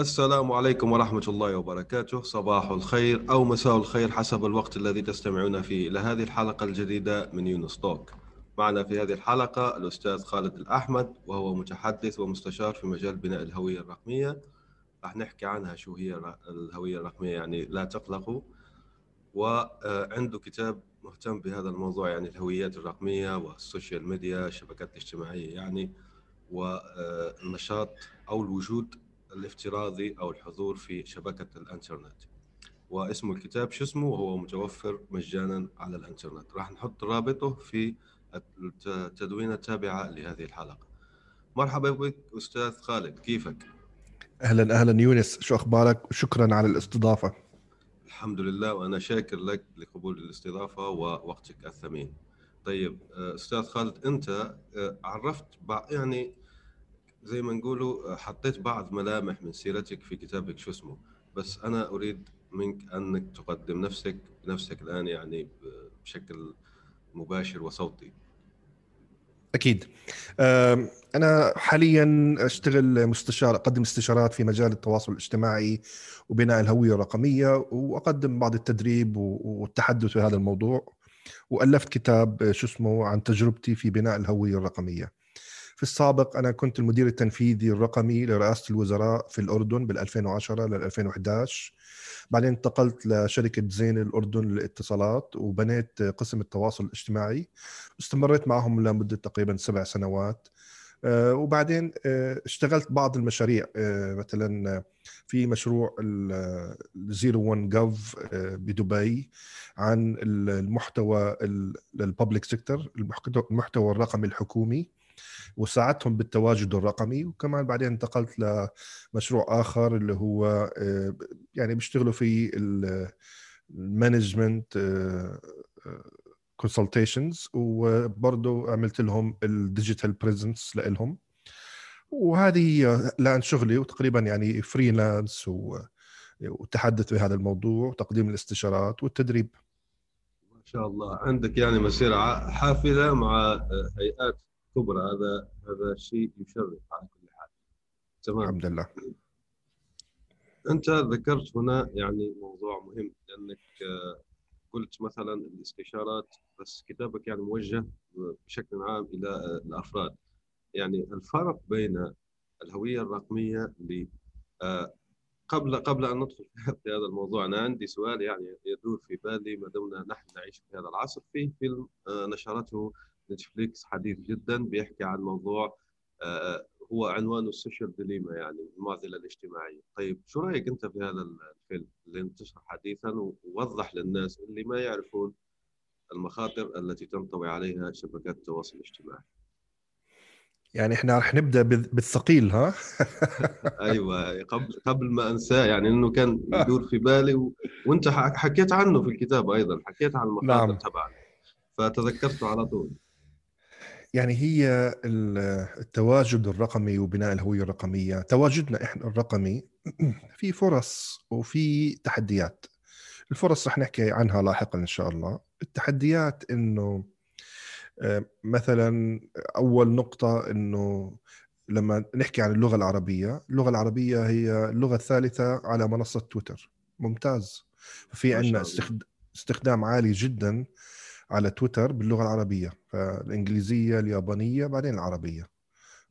السلام عليكم ورحمة الله وبركاته. صباح الخير أو مساء الخير حسب الوقت الذي تستمعون فيه. إلى هذه الحلقة الجديدة من يونس Talk. معنا في هذه الحلقة الأستاذ خالد الأحمد وهو متحدث ومستشار في مجال بناء الهوية الرقمية. راح نحكي عنها شو هي الهوية الرقمية يعني لا تقلقوا وعنده كتاب مهتم بهذا الموضوع يعني الهويات الرقمية وال social media الشبكات الاجتماعية يعني والنشاط أو الوجود الافتراضي أو الحضور في شبكة الإنترنت. واسم الكتاب شو اسمه؟ وهو متوفر مجانا على الإنترنت. راح نحط رابطه في التدوينه التابعه لهذه الحلقة. مرحبا بك أستاذ خالد كيفك؟ أهلا أهلا. يونس شو أخبارك؟ وشكرا على الاستضافة. الحمد لله وأنا شاكر لك لقبول الاستضافة ووقتك الثمين. طيب أستاذ خالد أنت آه، عرفت يعني زي ما نقولوا حطيت بعض ملامح من سيرتك في كتابك شو اسمه؟ بس أنا أريد منك أنك تقدم نفسك بنفسك الآن يعني بشكل مباشر وصوتي. أكيد. أنا حاليا أشتغل مستشار أقدم استشارات في مجال التواصل الاجتماعي وبناء الهوية الرقمية وأقدم بعض التدريب والتحدث في هذا الموضوع. وألفت كتاب شو اسمه عن تجربتي في بناء الهوية الرقمية. في السابق أنا كنت المدير التنفيذي الرقمي لرئاسة الوزراء في الأردن بال 2010 لل 2011 بعدين انتقلت لشركة زين الأردن للاتصالات وبنيت قسم التواصل الاجتماعي. واستمريت معهم لمدة تقريبا سبع سنوات. آه، وبعدين آه، اشتغلت بعض المشاريع. آه، مثلا في مشروع الزيرو 1 جوف بدبي عن المحتوى لل public sector المحتوى الرقمي الحكومي. وساعدتهم بالتواجد الرقمي وكمان بعدين انتقلت لمشروع آخر اللي هو آه، يعني بيشتغلوا في ال management consultations وبرضه عملت لهم ال digital presence لهم وهذه الآن شغلي وتقريبا يعني freelance والتحدث بهذا الموضوع وتقديم الاستشارات والتدريب. ما شاء الله. عندك يعني مسيرة حافلة مع هيئات كبرى هذا هذا شيء يشرف على كل حال. تمام؟ الحمد لله. أنت ذكرت هنا يعني موضوع مهم لأنك آه، قلت مثلا الاستشارات بس كتابك يعني موجه بشكل عام إلى آه، الأفراد. يعني الفرق بين الهوية الرقمية ل آه، قبل قبل أن ندخل في هذا الموضوع أنا عندي سؤال يعني يدور في بالي ما دمنا نحن نعيش في هذا العصر في فيلم نشرته نتفليكس حديث جدا بيحكي عن موضوع آه، هو عنوانه ال social dilemma يعني المعضله الاجتماعية. طيب شو رأيك أنت في هذا الفيلم اللي انتشر حديثا ووضح للناس اللي ما يعرفون المخاطر التي تنطوي عليها شبكات التواصل الاجتماعي؟ يعني إحنا رح نبدأ بالثقيل ها؟ أيوه قبل قبل ما أنساه يعني إنه كان يدور في بالي و... وأنت حكيت عنه في الكتاب أيضا حكيت عن المخاطر نعم. تبعنا فتذكرته على طول. يعني هي التواجد الرقمي وبناء الهوية الرقمية. تواجدنا إحنا الرقمي في فرص وفي تحديات. الفرص رح نحكي عنها لاحقا إن شاء الله. التحديات إنه آه، مثلا أول نقطة إنه لما نحكي عن اللغة العربية اللغة العربية هي اللغة الثالثة على منصة تويتر. ممتاز. في عندنا استخدام عالي جدا على تويتر باللغة العربية فالإنجليزية اليابانية بعدين العربية.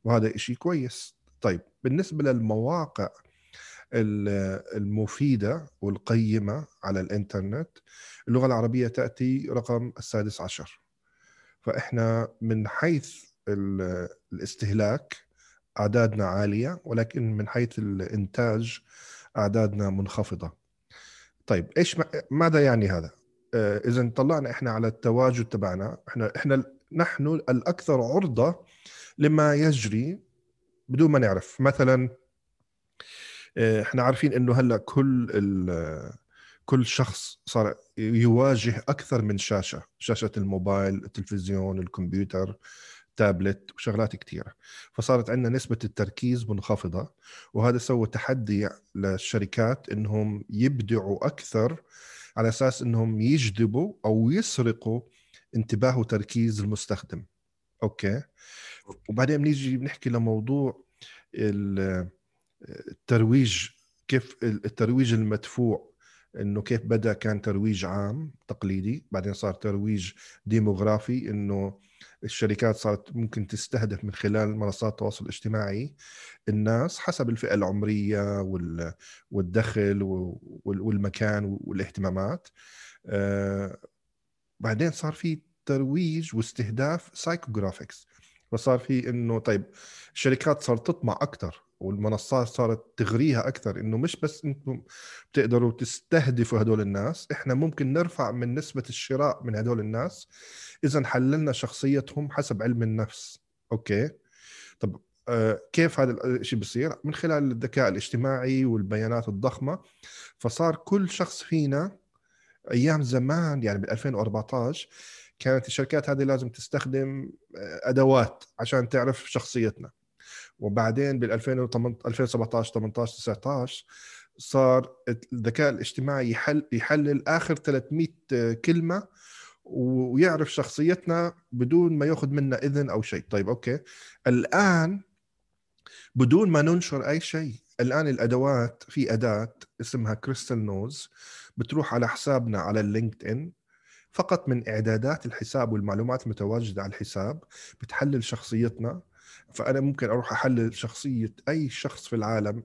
وهذا شيء كويس. طيب بالنسبة للمواقع المفيدة والقيمة على الإنترنت اللغة العربية تأتي رقم السادس عشر. فإحنا من حيث الاستهلاك أعدادنا عالية ولكن من حيث الإنتاج أعدادنا منخفضة. طيب إيش ماذا يعني هذا؟ اذا طلعنا إحنا على التواجد تبعنا. إحنا إحنا نحن الأكثر عرضة لما يجري بدون ما نعرف. مثلا آه، إحنا عارفين إنه هلأ كل كل شخص صار يواجه أكثر من شاشة. شاشة الموبايل التلفزيون الكمبيوتر تابلت وشغلات كثيرة فصارت عندنا نسبة التركيز منخفضة وهذا سوى تحدي للشركات إنهم يبدعوا أكثر على أساس إنهم يجذبوا أو يسرقوا انتباه وتركيز المستخدم. أوكي؟ وبعدين بنيجي بنحكي لموضوع الترويج كيف الترويج المدفوع إنه كيف بدأ؟ كان ترويج عام تقليدي بعدين صار ترويج ديموغرافي إنه الشركات صارت ممكن تستهدف من خلال منصات التواصل الاجتماعي الناس حسب الفئة العمرية والدخل والمكان والاهتمامات. آه، بعدين صار في ترويج واستهداف psychographics فصار في إنه طيب الشركات صارت تطمع أكثر والمنصات صارت تغريها أكثر إنه مش بس إنتم بتقدروا تستهدفوا هدول الناس إحنا ممكن نرفع من نسبة الشراء من هدول الناس. إذا حللنا شخصيتهم حسب علم النفس. أوكي؟ طب آه كيف هذا الشيء بصير؟ من خلال الذكاء الاجتماعي والبيانات الضخمة فصار كل شخص فينا أيام زمان يعني بال 2014 كانت الشركات هذه لازم تستخدم آه، أدوات عشان تعرف شخصيتنا. وبعدين بال 2017 18 19 صار الذكاء الاجتماعي يحل يحلل آخر 300 كلمة ويعرف شخصيتنا بدون ما ياخذ منا إذن أو شيء. طيب أوكي. الآن بدون ما ننشر أي شيء الآن الأدوات في أداة اسمها Crystal Knows بتروح على حسابنا على ال LinkedIn فقط من إعدادات الحساب والمعلومات المتواجده على الحساب بتحلل شخصيتنا. فأنا ممكن أروح أحلل شخصية أي شخص في العالم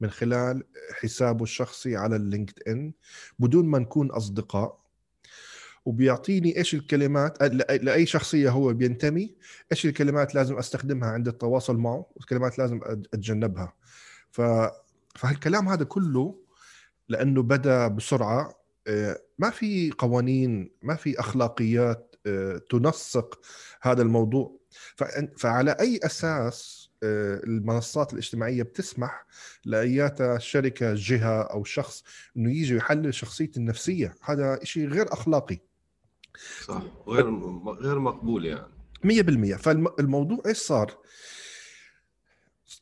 من خلال حسابه الشخصي على ال LinkedIn بدون ما نكون أصدقاء. وبيعطيني إيش الكلمات لأي شخصية هو بينتمي إيش الكلمات لازم أستخدمها عند التواصل معه والكلمات لازم أتجنبها. ف فهالكلام هذا كله لأنه بدأ بسرعة آه، ما في قوانين ما في أخلاقيات آه، تنسق هذا الموضوع. فعلى أي أساس آه، المنصات الاجتماعية بتسمح لأيات شركة جهة أو شخص إنه يجي يحلل شخصيتي النفسية؟ هذا شيء غير أخلاقي. صح. غير غير مقبول يعني. 100% فالموضوع إيش صار؟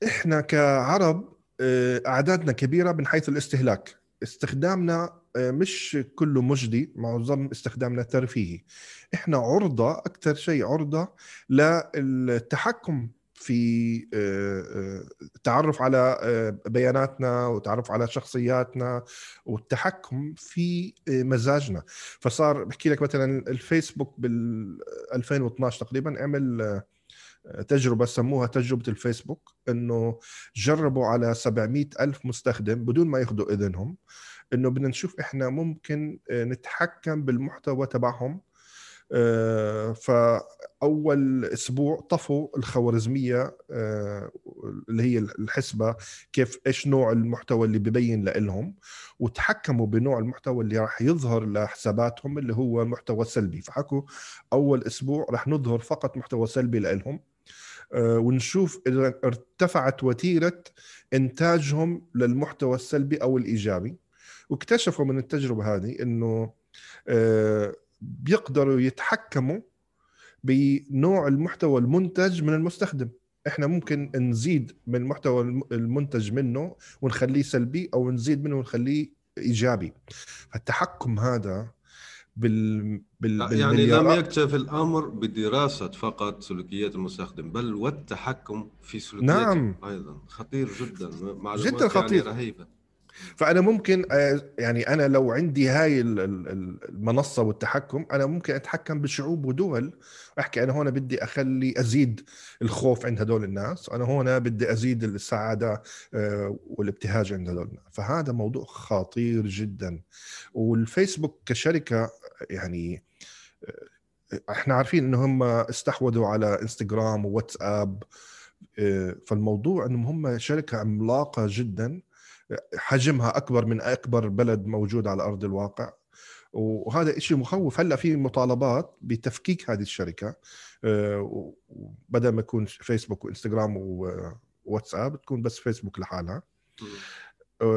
إحنا كعرب آه، أعدادنا كبيرة من حيث الاستهلاك. استخدامنا مش كله مجدي معظم استخدامنا ترفيهي. إحنا عرضة أكثر شيء عرضة للتحكم في التعرف آه، على بياناتنا وتعرف على شخصياتنا والتحكم في مزاجنا. فصار بحكي لك مثلا الفيسبوك بال 2012 تقريبا عمل تجربة سموها تجربة الفيسبوك إنه جربوا على 700 ألف مستخدم بدون ما ياخذوا إذنهم. إنه بدنا نشوف إحنا ممكن آه، نتحكم بالمحتوى تبعهم. آه، فأول أسبوع طفوا الخوارزمية آه، اللي هي الحسبة كيف إيش نوع المحتوى اللي ببين لهم وتحكموا بنوع المحتوى اللي راح يظهر لحساباتهم اللي هو محتوى سلبي. فحكوا أول أسبوع راح نظهر فقط محتوى سلبي لهم ونشوف إذا ارتفعت وتيرة إنتاجهم للمحتوى السلبي أو الإيجابي. واكتشفوا من التجربة هذه إنه آه، بيقدروا يتحكموا بنوع المحتوى المنتج من المستخدم. إحنا ممكن نزيد من المحتوى المنتج منه ونخليه سلبي أو نزيد منه ونخليه إيجابي. التحكم هذا بال, بال... يعني لم يكتف الأمر بدراسة فقط سلوكيات المستخدم بل والتحكم في سلوكياته نعم. أيضا. خطير جدا معلومات جدا خطير. يعني رهيبة. فأنا ممكن آه، يعني أنا لو عندي هاي المنصة والتحكم أنا ممكن أتحكم بشعوب ودول. أحكي أنا هون بدي أخلي أزيد الخوف عند هدول الناس أنا هون بدي أزيد السعادة آه، والابتهاج عند هدول الناس. فهذا موضوع خطير جدا. والفيسبوك كشركة يعني آه، إحنا عارفين إنه هم استحوذوا على إنستغرام وواتساب فالموضوع إنهم هم شركة عملاقة جدا. حجمها أكبر من أكبر بلد موجود على أرض الواقع. وهذا شيء مخوف. هلأ في مطالبات بتفكيك هذه الشركة آه، بدل ما يكون فيسبوك وإنستغرام واتساب تكون بس فيسبوك لحالها.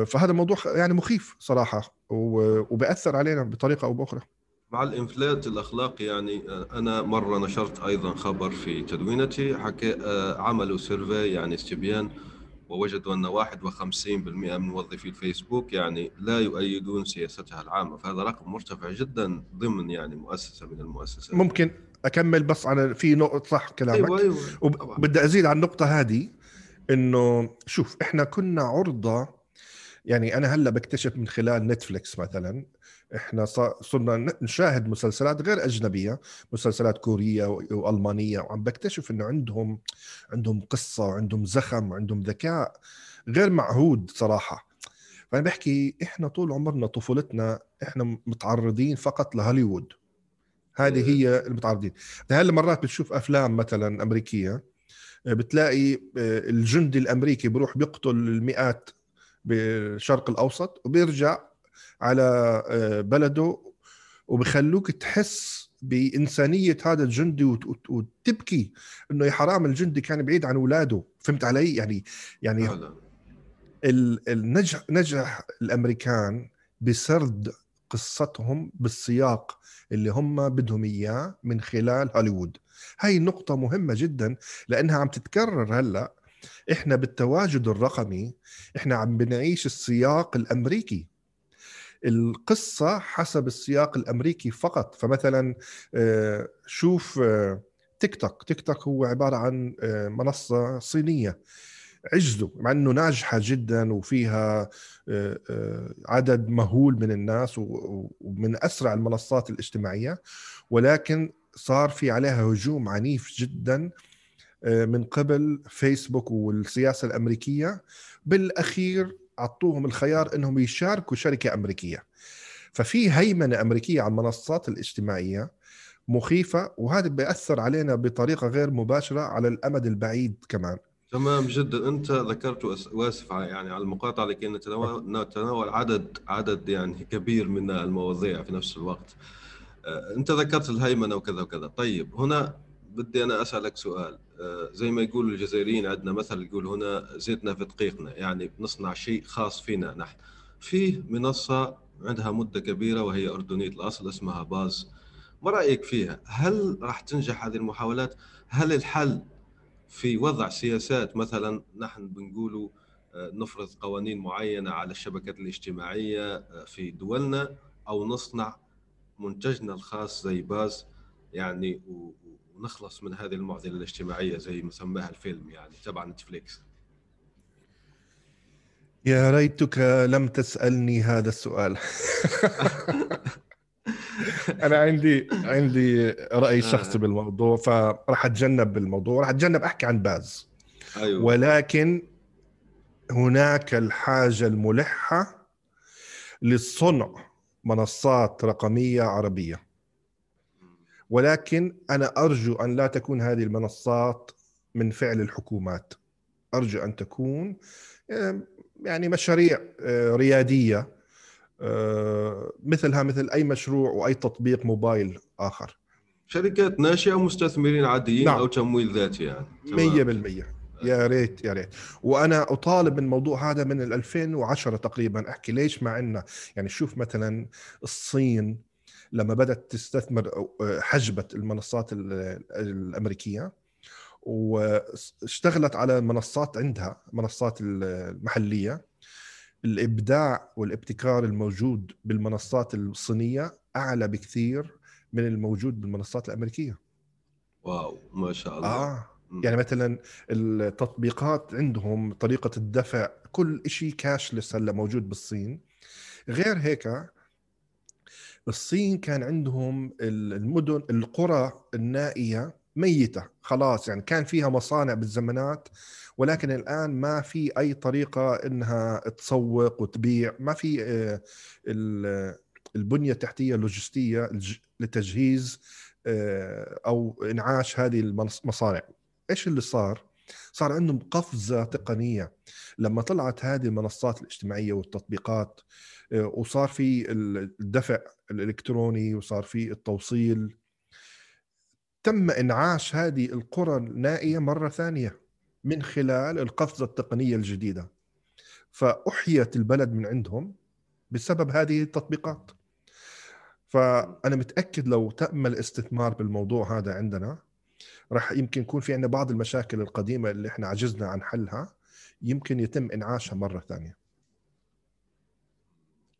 فهذا موضوع يعني مخيف صراحة وبأثر علينا بطريقة أو بأخرى. مع الإنفلات الاخلاقي يعني أنا مرة نشرت أيضا خبر في تدوينتي حكى عملوا survey يعني استبيان ووجدوا أن 51% من موظفي الفيسبوك يعني لا يؤيدون سياستها العامة فهذا رقم مرتفع جدا ضمن يعني مؤسسة من المؤسسات. ممكن أكمل بس على في نقطة صح كلامك. أيوه أيوه وبدي أزيد على النقطة هذه إنه شوف إحنا كنا عرضة يعني أنا هلأ بكتشف من خلال نتفليكس مثلا إحنا صرنا نشاهد مسلسلات غير أجنبية مسلسلات كورية وألمانية وعم بكتشف إنه عندهم عندهم قصة وعندهم زخم وعندهم ذكاء غير معهود صراحة. فأنا بحكي إحنا طول عمرنا طفولتنا إحنا متعرضين فقط لهوليوود. هذه هي المتعرضين. هلا مرات بتشوف أفلام مثلا أمريكية بتلاقي آه، الجندي الأمريكي بيروح بيقتل المئات بالشرق الأوسط وبيرجع على آه، بلده وبخلوك تحس بإنسانية هذا الجندي وتبكي إنه يا حرام الجندي كان بعيد عن أولاده فهمت علي؟ يعني يعني النجح نجح الأمريكان بسرد قصتهم بالسياق اللي هم بدهم إياه من خلال هوليوود. هاي نقطة مهمة جدا لأنها عم تتكرر هلأ. إحنا بالتواجد الرقمي إحنا عم بنعيش السياق الأمريكي. القصة حسب السياق الأمريكي فقط. فمثلا آه، شوف آه، تيك توك. تيك توك هو عبارة عن آه، منصة صينية. عجزوا مع إنه ناجحة جدا وفيها عدد مهول من الناس ومن أسرع المنصات الاجتماعية. ولكن صار في عليها هجوم عنيف جدا من قبل فيسبوك والسياسة الأمريكية. بالأخير أعطوهم الخيار إنهم يشاركوا شركة أمريكية. ففي هيمنة أمريكية على المنصات الاجتماعية مخيفة وهذا بيأثر علينا بطريقة غير مباشرة على الأمد البعيد كمان. تمام جدا. أنت ذكرت وأسف يعني على المقاطعة لكي نتناول عدد عدد يعني كبير من المواضيع في نفس الوقت. أنت ذكرت الهيمنة وكذا وكذا. طيب هنا بدي أنا أسألك سؤال. آه، زي ما يقول الجزائريين عندنا مثل يقول هنا زيتنا في دقيقنا يعني بنصنع شيء خاص فينا نحن. فيه منصة عندها مدة كبيرة وهي أردنية الأصل اسمها باز. ما رأيك فيها؟ هل راح تنجح هذه المحاولات؟ هل الحل في وضع سياسات؟ مثلا نحن بنقولوا آه، نفرض قوانين معينة على الشبكات الاجتماعية آه، في دولنا أو نصنع منتجنا الخاص زي باز يعني ونخلص من هذه المعضلة الاجتماعية زي ما سماها الفيلم يعني تبع نتفليكس. يا ريتك لم تسألني هذا السؤال. أنا عندي عندي رأي شخصي بالموضوع فراح أتجنب الموضوع راح أتجنب أحكي عن باز. أيوة. ولكن هناك الحاجة الملحة لصنع منصات رقمية عربية. ولكن أنا أرجو أن لا تكون هذه المنصات من فعل الحكومات. أرجو أن تكون يعني مشاريع آه، ريادية آه، مثلها مثل أي مشروع وأي تطبيق موبايل آخر. شركات ناشئة ومستثمرين عاديين نعم. أو تمويل ذاتي يعني. 100% يا ريت يا ريت. وأنا أطالب من الموضوع هذا من 2010 تقريبا. أحكي ليش؟ مع إنه يعني شوف مثلا الصين لما بدأت تستثمر حجبت المنصات الأمريكية واشتغلت على منصات عندها منصات المحلية. الإبداع والابتكار الموجود بالمنصات الصينية أعلى بكثير من الموجود بالمنصات الأمريكية. واو ما شاء الله. آه يعني مثلا التطبيقات عندهم طريقة الدفع كل شيء كاشلس هلأ موجود بالصين. غير هيك الصين كان عندهم المدن القرى النائية ميتة خلاص يعني كان فيها مصانع بالزمانات ولكن الآن ما في أي طريقة إنها تسوق وتبيع ما في آه، البنية التحتية اللوجستية لتجهيز آه، أو إنعاش هذه المصانع إيش اللي صار؟ صار عندهم قفزة تقنية. لما طلعت هذه المنصات الاجتماعية والتطبيقات آه، وصار في الدفع الإلكتروني وصار في التوصيل تم إنعاش هذه القرى النائية مرة ثانية من خلال القفزة التقنية الجديدة. فأحيت البلد من عندهم بسبب هذه التطبيقات. فأنا متأكد لو تم الاستثمار بالموضوع هذا عندنا راح يمكن يكون في عندنا بعض المشاكل القديمة اللي إحنا عجزنا عن حلها يمكن يتم إنعاشها مرة ثانية.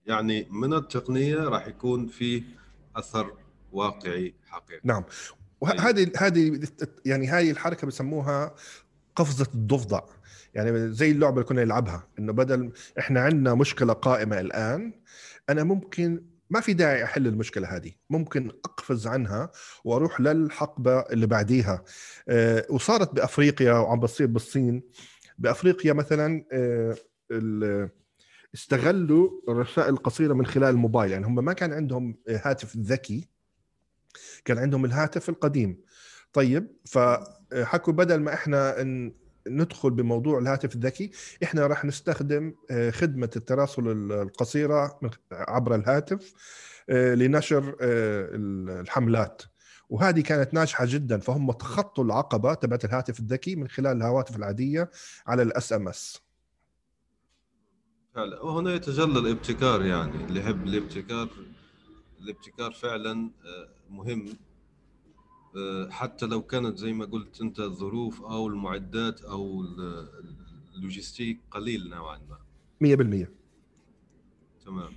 يعني من التقنية راح يكون في أثر واقعي حقيقي. نعم. وهذه هذه يعني هاي الحركة بسموها قفزة الضفدع. يعني زي اللعبة اللي كنا نلعبها إنه بدل إحنا عندنا مشكلة قائمة الآن أنا ممكن ما في داعي أحل المشكلة هذه. ممكن أقفز عنها وأروح للحقبة اللي بعديها. أه وصارت بأفريقيا وعم بتصير بالصين. بأفريقيا مثلا أه استغلوا الرسائل القصيرة من خلال الموبايل. يعني هم ما كان عندهم هاتف ذكي كان عندهم الهاتف القديم. طيب فحكوا بدل ما إحنا ندخل بموضوع الهاتف الذكي. إحنا راح نستخدم آه، خدمة التراسل القصيرة عبر الهاتف آه، لنشر آه، الحملات. وهذه كانت ناجحة جدا فهم تخطوا العقبة تبعت الهاتف الذكي من خلال الهواتف العادية على ال SMS وهنا يتجلى الابتكار يعني اللي يحب الابتكار الابتكار فعلا مهم. حتى لو كانت زي ما قلت أنت الظروف أو المعدات أو ال logistique قليل نوعا ما. 100% تمام.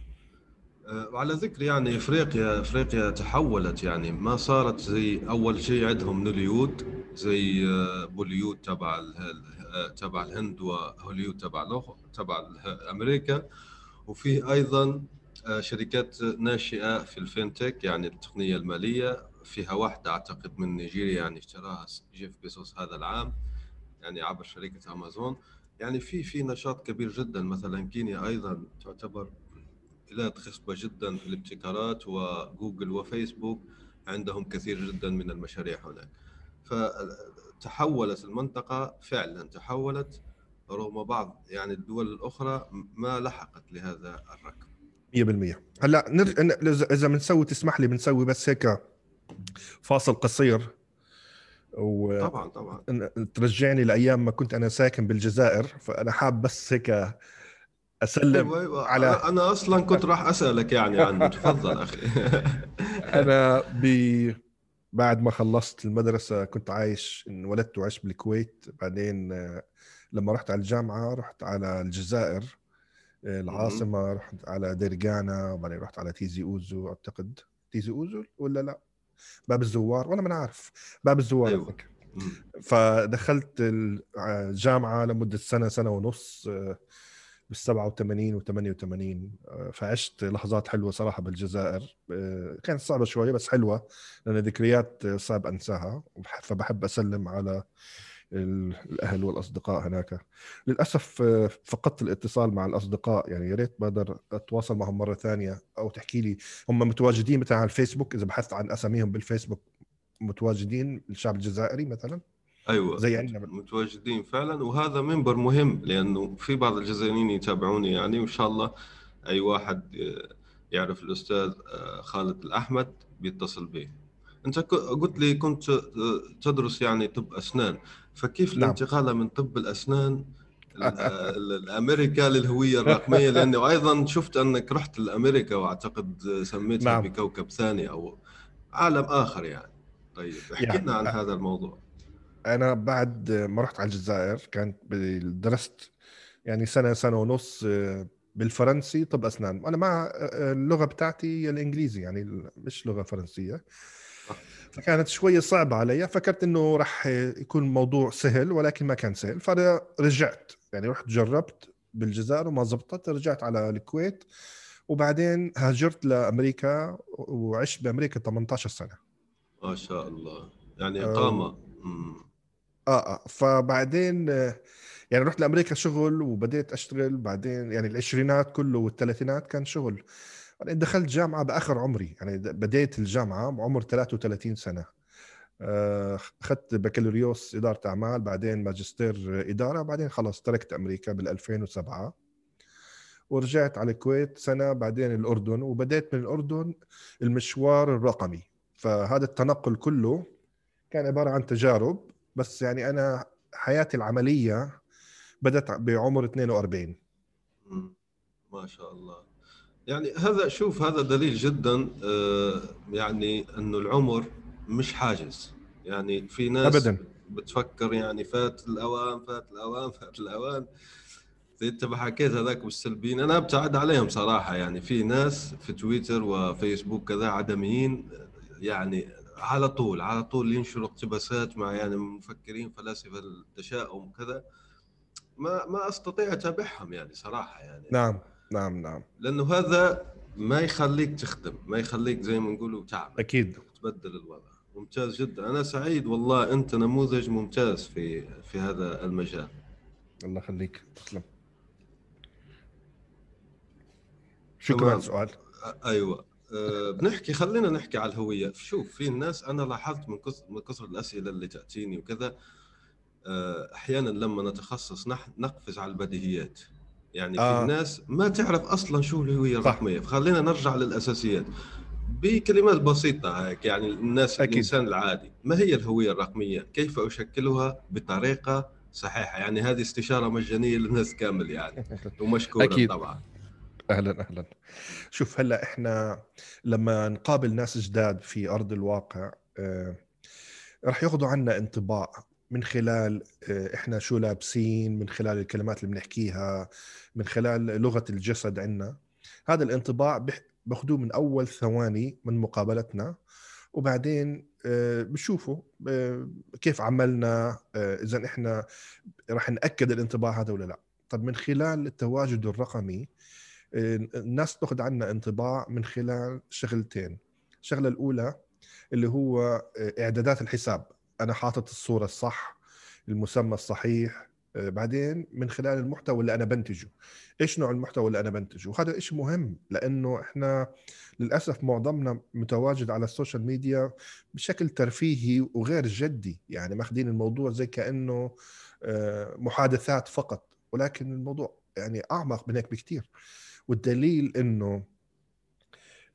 آه، وعلى ذكر يعني إفريقيا إفريقيا تحولت يعني. ما صارت زي أول شيء عندهم نوليود زي آه، بوليود تبع تبع الهند وهوليود تبع تبع أمريكا. وفي أيضا شركات ناشئة في ال fintech يعني التقنية المالية. فيها واحدة أعتقد من نيجيريا يعني اشتراها جيف بيسوس هذا العام يعني عبر شركة أمازون. يعني في في نشاط كبير جدا مثلا كينيا أيضا تعتبر بلاد خصبة جدا في الابتكارات وجوجل وفيسبوك عندهم كثير جدا من المشاريع هناك. فتحولت المنطقة فعلا تحولت رغم بعض يعني الدول الأخرى ما لحقت لهذا الركب. 100% هلأ نرجع إذا بنسوي تسمح لي بنسوي بس هيك فاصل قصير. و طبعا طبعا. ترجعني لأيام ما كنت أنا ساكن بالجزائر فأنا حاب بس هيك أسلم أيوة أيوة. على أنا أصلا كنت راح أسألك يعني عنه تفضل أخي. أنا ب بعد ما خلصت المدرسة كنت عايش انولدت وعشت بالكويت. بعدين لما رحت على الجامعة رحت على الجزائر العاصمة رحت على ديرجانا وبعدين رحت على تيزي أوزو أعتقد. تيزي أوزو ولا لا؟ باب الزوار وأنا ما عارف باب الزوار. أيوة. فدخلت الجامعة لمدة سنة سنة ونص آه، بال 87 و 88 فعشت لحظات حلوة صراحة بالجزائر. آه، كانت صعبة شوية بس حلوة لأن ذكريات صعب أنساها فبحب أسلم على الأهل والأصدقاء هناك. للأسف آه، فقدت الاتصال مع الأصدقاء. يعني يا ريت بقدر أتواصل معهم مرة ثانية أو تحكي لي. هم متواجدين مثلا على الفيسبوك. إذا بحثت عن أساميهم بالفيسبوك متواجدين الشعب الجزائري مثلا؟ أيوه زي عندنا متواجدين فعلا. وهذا منبر مهم لأنه في بعض الجزائريين يتابعوني يعني. وإن شاء الله أي واحد آه، يعرف الأستاذ آه، خالد الأحمد بيتصل به أنت قلت لي كنت تدرس يعني طب أسنان. فكيف نعم. الانتقال من طب الأسنان الأمريكا للهوية الرقمية؟ لأنه أيضا شفت أنك رحت لأمريكا وأعتقد سميتها نعم. بكوكب ثاني أو عالم آخر يعني. طيب احكي يعني لنا عن هذا الموضوع. أنا بعد ما رحت على الجزائر كانت درست يعني سنة سنة ونص بالفرنسي طب أسنان. أنا مع اللغة بتاعتي الإنجليزي يعني مش لغة فرنسية. فكانت شوية صعبة علي فكرت إنه راح يكون الموضوع سهل ولكن ما كان سهل فرجعت يعني رحت جربت بالجزائر وما زبطت رجعت على الكويت وبعدين هاجرت لأمريكا وعشت بأمريكا 18 سنة. ما شاء الله. يعني إقامة. آه آه. فبعدين يعني رحت لأمريكا شغل وبديت أشتغل بعدين يعني العشرينات كله والثلاثينات كان شغل. بعدين دخلت جامعة بآخر عمري يعني بديت الجامعة بعمر 33 سنة. آه، اخذت بكالوريوس إدارة أعمال بعدين ماجستير إدارة بعدين خلص تركت أمريكا بال 2007 ورجعت على الكويت سنة بعدين الأردن وبديت من الأردن المشوار الرقمي. فهذا التنقل كله كان عبارة عن تجارب بس يعني أنا حياتي العملية بدأت بعمر 42 مم. ما شاء الله. يعني هذا شوف هذا دليل جدا آه، يعني إنه العمر مش حاجز. يعني في ناس ابدا. بتفكر يعني فات الأوان فات الأوان فات الأوان. زي أنت ما حكيت هذاك بالسلبيين. أنا أبتعد عليهم صراحة. يعني في ناس في تويتر وفيسبوك كذا عدميين يعني على طول على طول ينشروا اقتباسات مع يعني مفكرين فلاسفة التشاؤم وكذا ما ما أستطيع أتابعهم يعني صراحة يعني. نعم. نعم نعم. لأنه هذا ما يخليك تخدم ما يخليك زي ما نقولوا تعمل أكيد. تبدل الوضع. ممتاز جدا. أنا سعيد والله أنت نموذج ممتاز في في هذا المجال. الله يخليك. تسلم. شكرا. سؤال. أيوه. أه، بنحكي خلينا نحكي على الهوية. شوف في الناس أنا لاحظت من كثر من كثر الأسئلة اللي تأتيني وكذا أحيانا لما نتخصص نحن نقفز على البديهيات. يعني في آه. ناس ما تعرف أصلا شو الهويه. الرقمية فخلينا نرجع للأساسيات بكلمات بسيطة هيك يعني الناس أكيد. الإنسان العادي ما هي الهوية الرقمية كيف أشكلها بطريقة صحيحة يعني هذه استشارة مجانية للناس كامل يعني ومشكورا أكيد. طبعا أهلا أهلا شوف هلأ إحنا لما نقابل ناس جداد في أرض الواقع آه، رح ياخذوا عنا انطباع من خلال آه، إحنا شو لابسين من خلال الكلمات اللي بنحكيها من خلال لغة الجسد عندنا هذا الانطباع باخذوه من أول ثواني من مقابلتنا. وبعدين آه، بشوفوا آه، كيف عملنا إذا إحنا رح نأكد الانطباع هذا ولا لا. طب من خلال التواجد الرقمي الناس تأخذ عنا انطباع من خلال شغلتين. الشغلة الأولى اللي هو إعدادات الحساب. أنا حاطط الصورة الصح المسمى الصحيح آه، بعدين من خلال المحتوى اللي أنا بنتجه. إيش نوع المحتوى اللي أنا بنتجه؟ وهذا شيء مهم؟ لأنه إحنا للأسف معظمنا متواجد على السوشيال ميديا بشكل ترفيهي وغير جدي. يعني ماخذين الموضوع زي كأنه آه، محادثات فقط ولكن الموضوع يعني أعمق من هيك بكثير والدليل إنه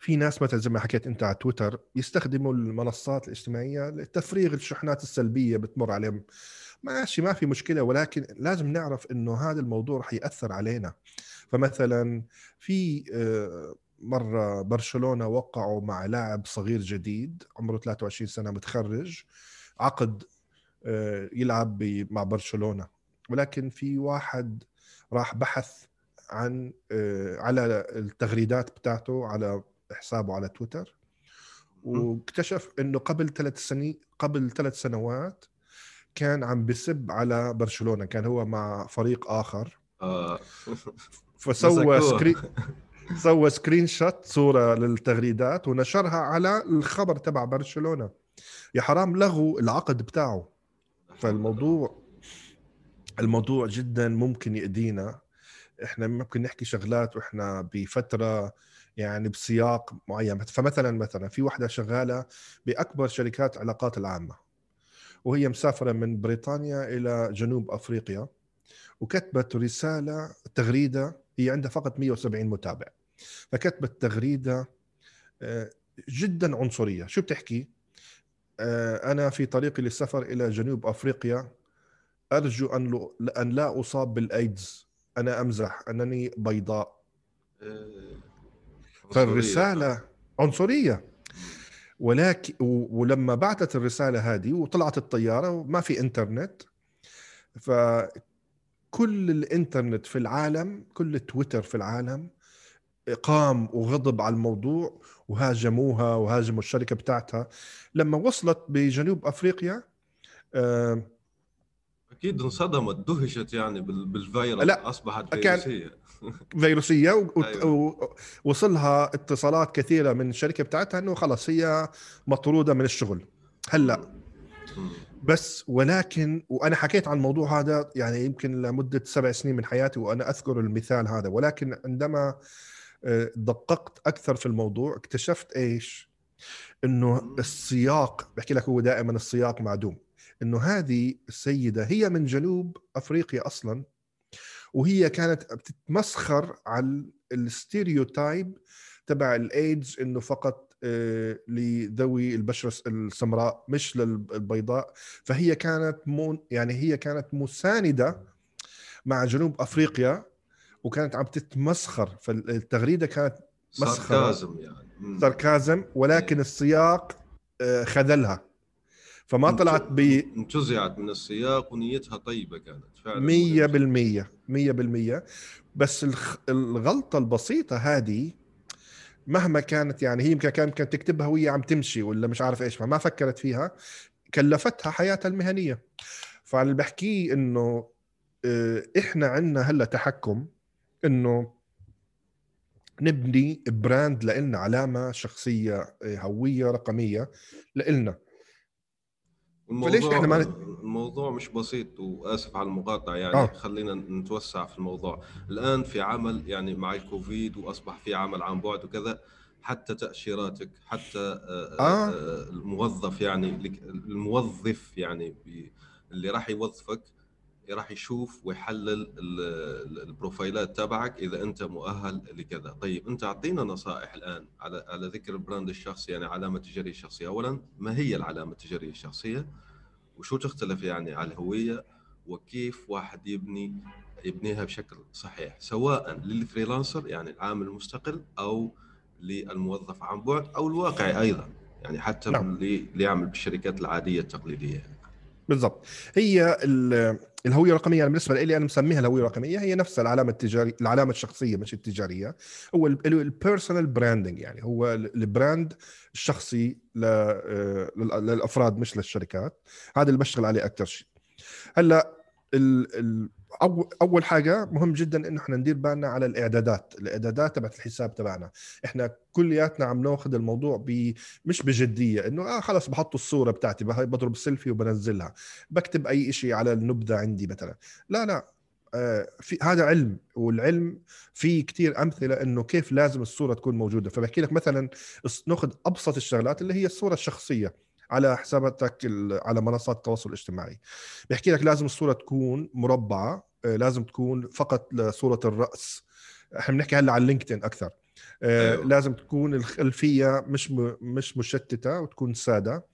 في ناس مثلا زي ما حكيت أنت على تويتر يستخدموا المنصات الاجتماعية لتفريغ الشحنات السلبية بتمر عليهم. ماشي ما في مشكلة ولكن لازم نعرف إنه هذا الموضوع رح يأثر علينا. فمثلا في آه، مرة برشلونة وقعوا مع لاعب صغير جديد عمره 23 سنة متخرج عقد آه، يلعب مع برشلونة. ولكن في واحد راح بحث عن آه، على التغريدات بتاعته على حسابه على تويتر واكتشف إنه قبل ثلاث سنين قبل ثلاث سنوات كان عم بسب على برشلونة كان هو مع فريق آخر. آه. فسوى. سكرين سوى سكرين شوت صورة للتغريدات ونشرها على الخبر تبع برشلونة. يا حرام لغوا العقد بتاعه. فالموضوع الموضوع جدا ممكن يأذينا. إحنا ممكن نحكي شغلات وإحنا بفترة يعني بسياق معين. فمثلا مثلا في وحدة شغالة بأكبر شركات علاقات العامة وهي مسافرة من بريطانيا إلى جنوب أفريقيا وكتبت رسالة تغريدة هي عندها فقط 170 متابع فكتبت تغريدة آه، جدا عنصرية. شو بتحكي؟ آه، أنا في طريقي للسفر إلى جنوب أفريقيا أرجو أن لو- أن لا أصاب بالايدز أنا أمزح أنني بيضاء. آه. فالرسالة عنصرية. ولكن ولما بعثت الرسالة هذه وطلعت الطيارة وما في إنترنت فكل الإنترنت في العالم كل تويتر في العالم قام وغضب على الموضوع وهاجموها وهاجموا الشركة بتاعتها. لما وصلت بجنوب أفريقيا آه، أكيد انصدمت دهشت يعني بال- بالفيروس لا، أصبحت فيروسية. فيروسية و- و- أيوة. اتصالات كثيرة من الشركة بتاعتها إنه خلص هي مطرودة من الشغل هلأ. بس ولكن وأنا حكيت عن الموضوع هذا يعني يمكن لمدة سبع سنين من حياتي وأنا أذكر المثال هذا ولكن عندما آه، دققت أكثر في الموضوع اكتشفت إيش؟ إنه السياق بحكي لك هو دائما السياق معدوم إنه هذه السيدة هي من جنوب أفريقيا أصلا وهي كانت بتتمسخر على ال stereotype تبع الايدز إنه فقط آه، لذوي البشرة السمراء مش للبيضاء. فهي كانت مون يعني هي كانت مساندة مع جنوب أفريقيا وكانت عم تتمسخر. فالتغريدة كانت مسخرة. ساركازم يعني. ساركازم ولكن السياق آه، خذلها. فما طلعت ب انتزعت من السياق ونيتها طيبة كانت فعلا 100% 100% بس الخ... الغلطة البسيطة هذه مهما كانت يعني هي يمكن كانت كانت تكتبها وهي عم تمشي ولا مش عارف إيش فما فكرت فيها كلفتها حياتها المهنية. فاللي بحكيه إنه آه، إحنا عندنا هلأ تحكم إنه نبني براند لنا علامة شخصية آه، هوية رقمية لنا فليش إحنا ما الموضوع مش بسيط وآسف على المقاطعة يعني آه. خلينا نتوسع في الموضوع الآن في عمل يعني مع الكوفيد وأصبح في عمل عن بعد وكذا حتى تأشيراتك حتى آه. آه. آه، الموظف يعني الموظف يعني اللي راح يوظفك راح يشوف ويحلل البروفايلات تبعك إذا أنت مؤهل لكذا. طيب أنت أعطينا نصائح الآن على على ذكر ال brand الشخصي يعني علامة تجارية شخصية. اولا ما هي العلامة التجارية الشخصية؟ وشو تختلف يعني على الهوية؟ وكيف واحد يبني يبنيها بشكل صحيح؟ سواء لل freelancer يعني العامل المستقل أو للموظف عن بعد أو الواقعي أيضا يعني حتى نعم. اللي يعمل بالشركات العادية التقليدية. بالضبط. هي الهوية الرقمية يعني بالنسبة لي أنا مسميها الهوية الرقمية هي نفسها العلامة التجاريه العلامة الشخصية مش التجارية. هو ال personal branding يعني هو ال brand الشخصي آه، للأفراد مش للشركات. هذا اللي بشتغل عليه أكثر شيء. هلأ أول حاجة مهم جدا إنه إحنا ندير بالنا على الإعدادات. الإعدادات تبعت الحساب تبعنا. إحنا كلياتنا عم ناخذ الموضوع ب مش بجدية إنه آه خلص بحط الصورة بتاعتي بضرب سيلفي وبنزلها. بكتب أي شيء على النبذة عندي مثلا. لا لا آه في هذا علم والعلم في كتير أمثلة إنه كيف لازم الصورة تكون موجودة. فبحكي لك مثلا ناخذ أبسط الشغلات اللي هي الصورة الشخصية. على حساباتك على منصات التواصل الاجتماعي. بيحكي لك لازم الصورة تكون مربعة آه، لازم تكون فقط لصورة الرأس. إحنا بنحكي هلا عن لينكدين أكثر. آه، أيوة. لازم تكون الخلفية مش مش مشتتة وتكون سادة.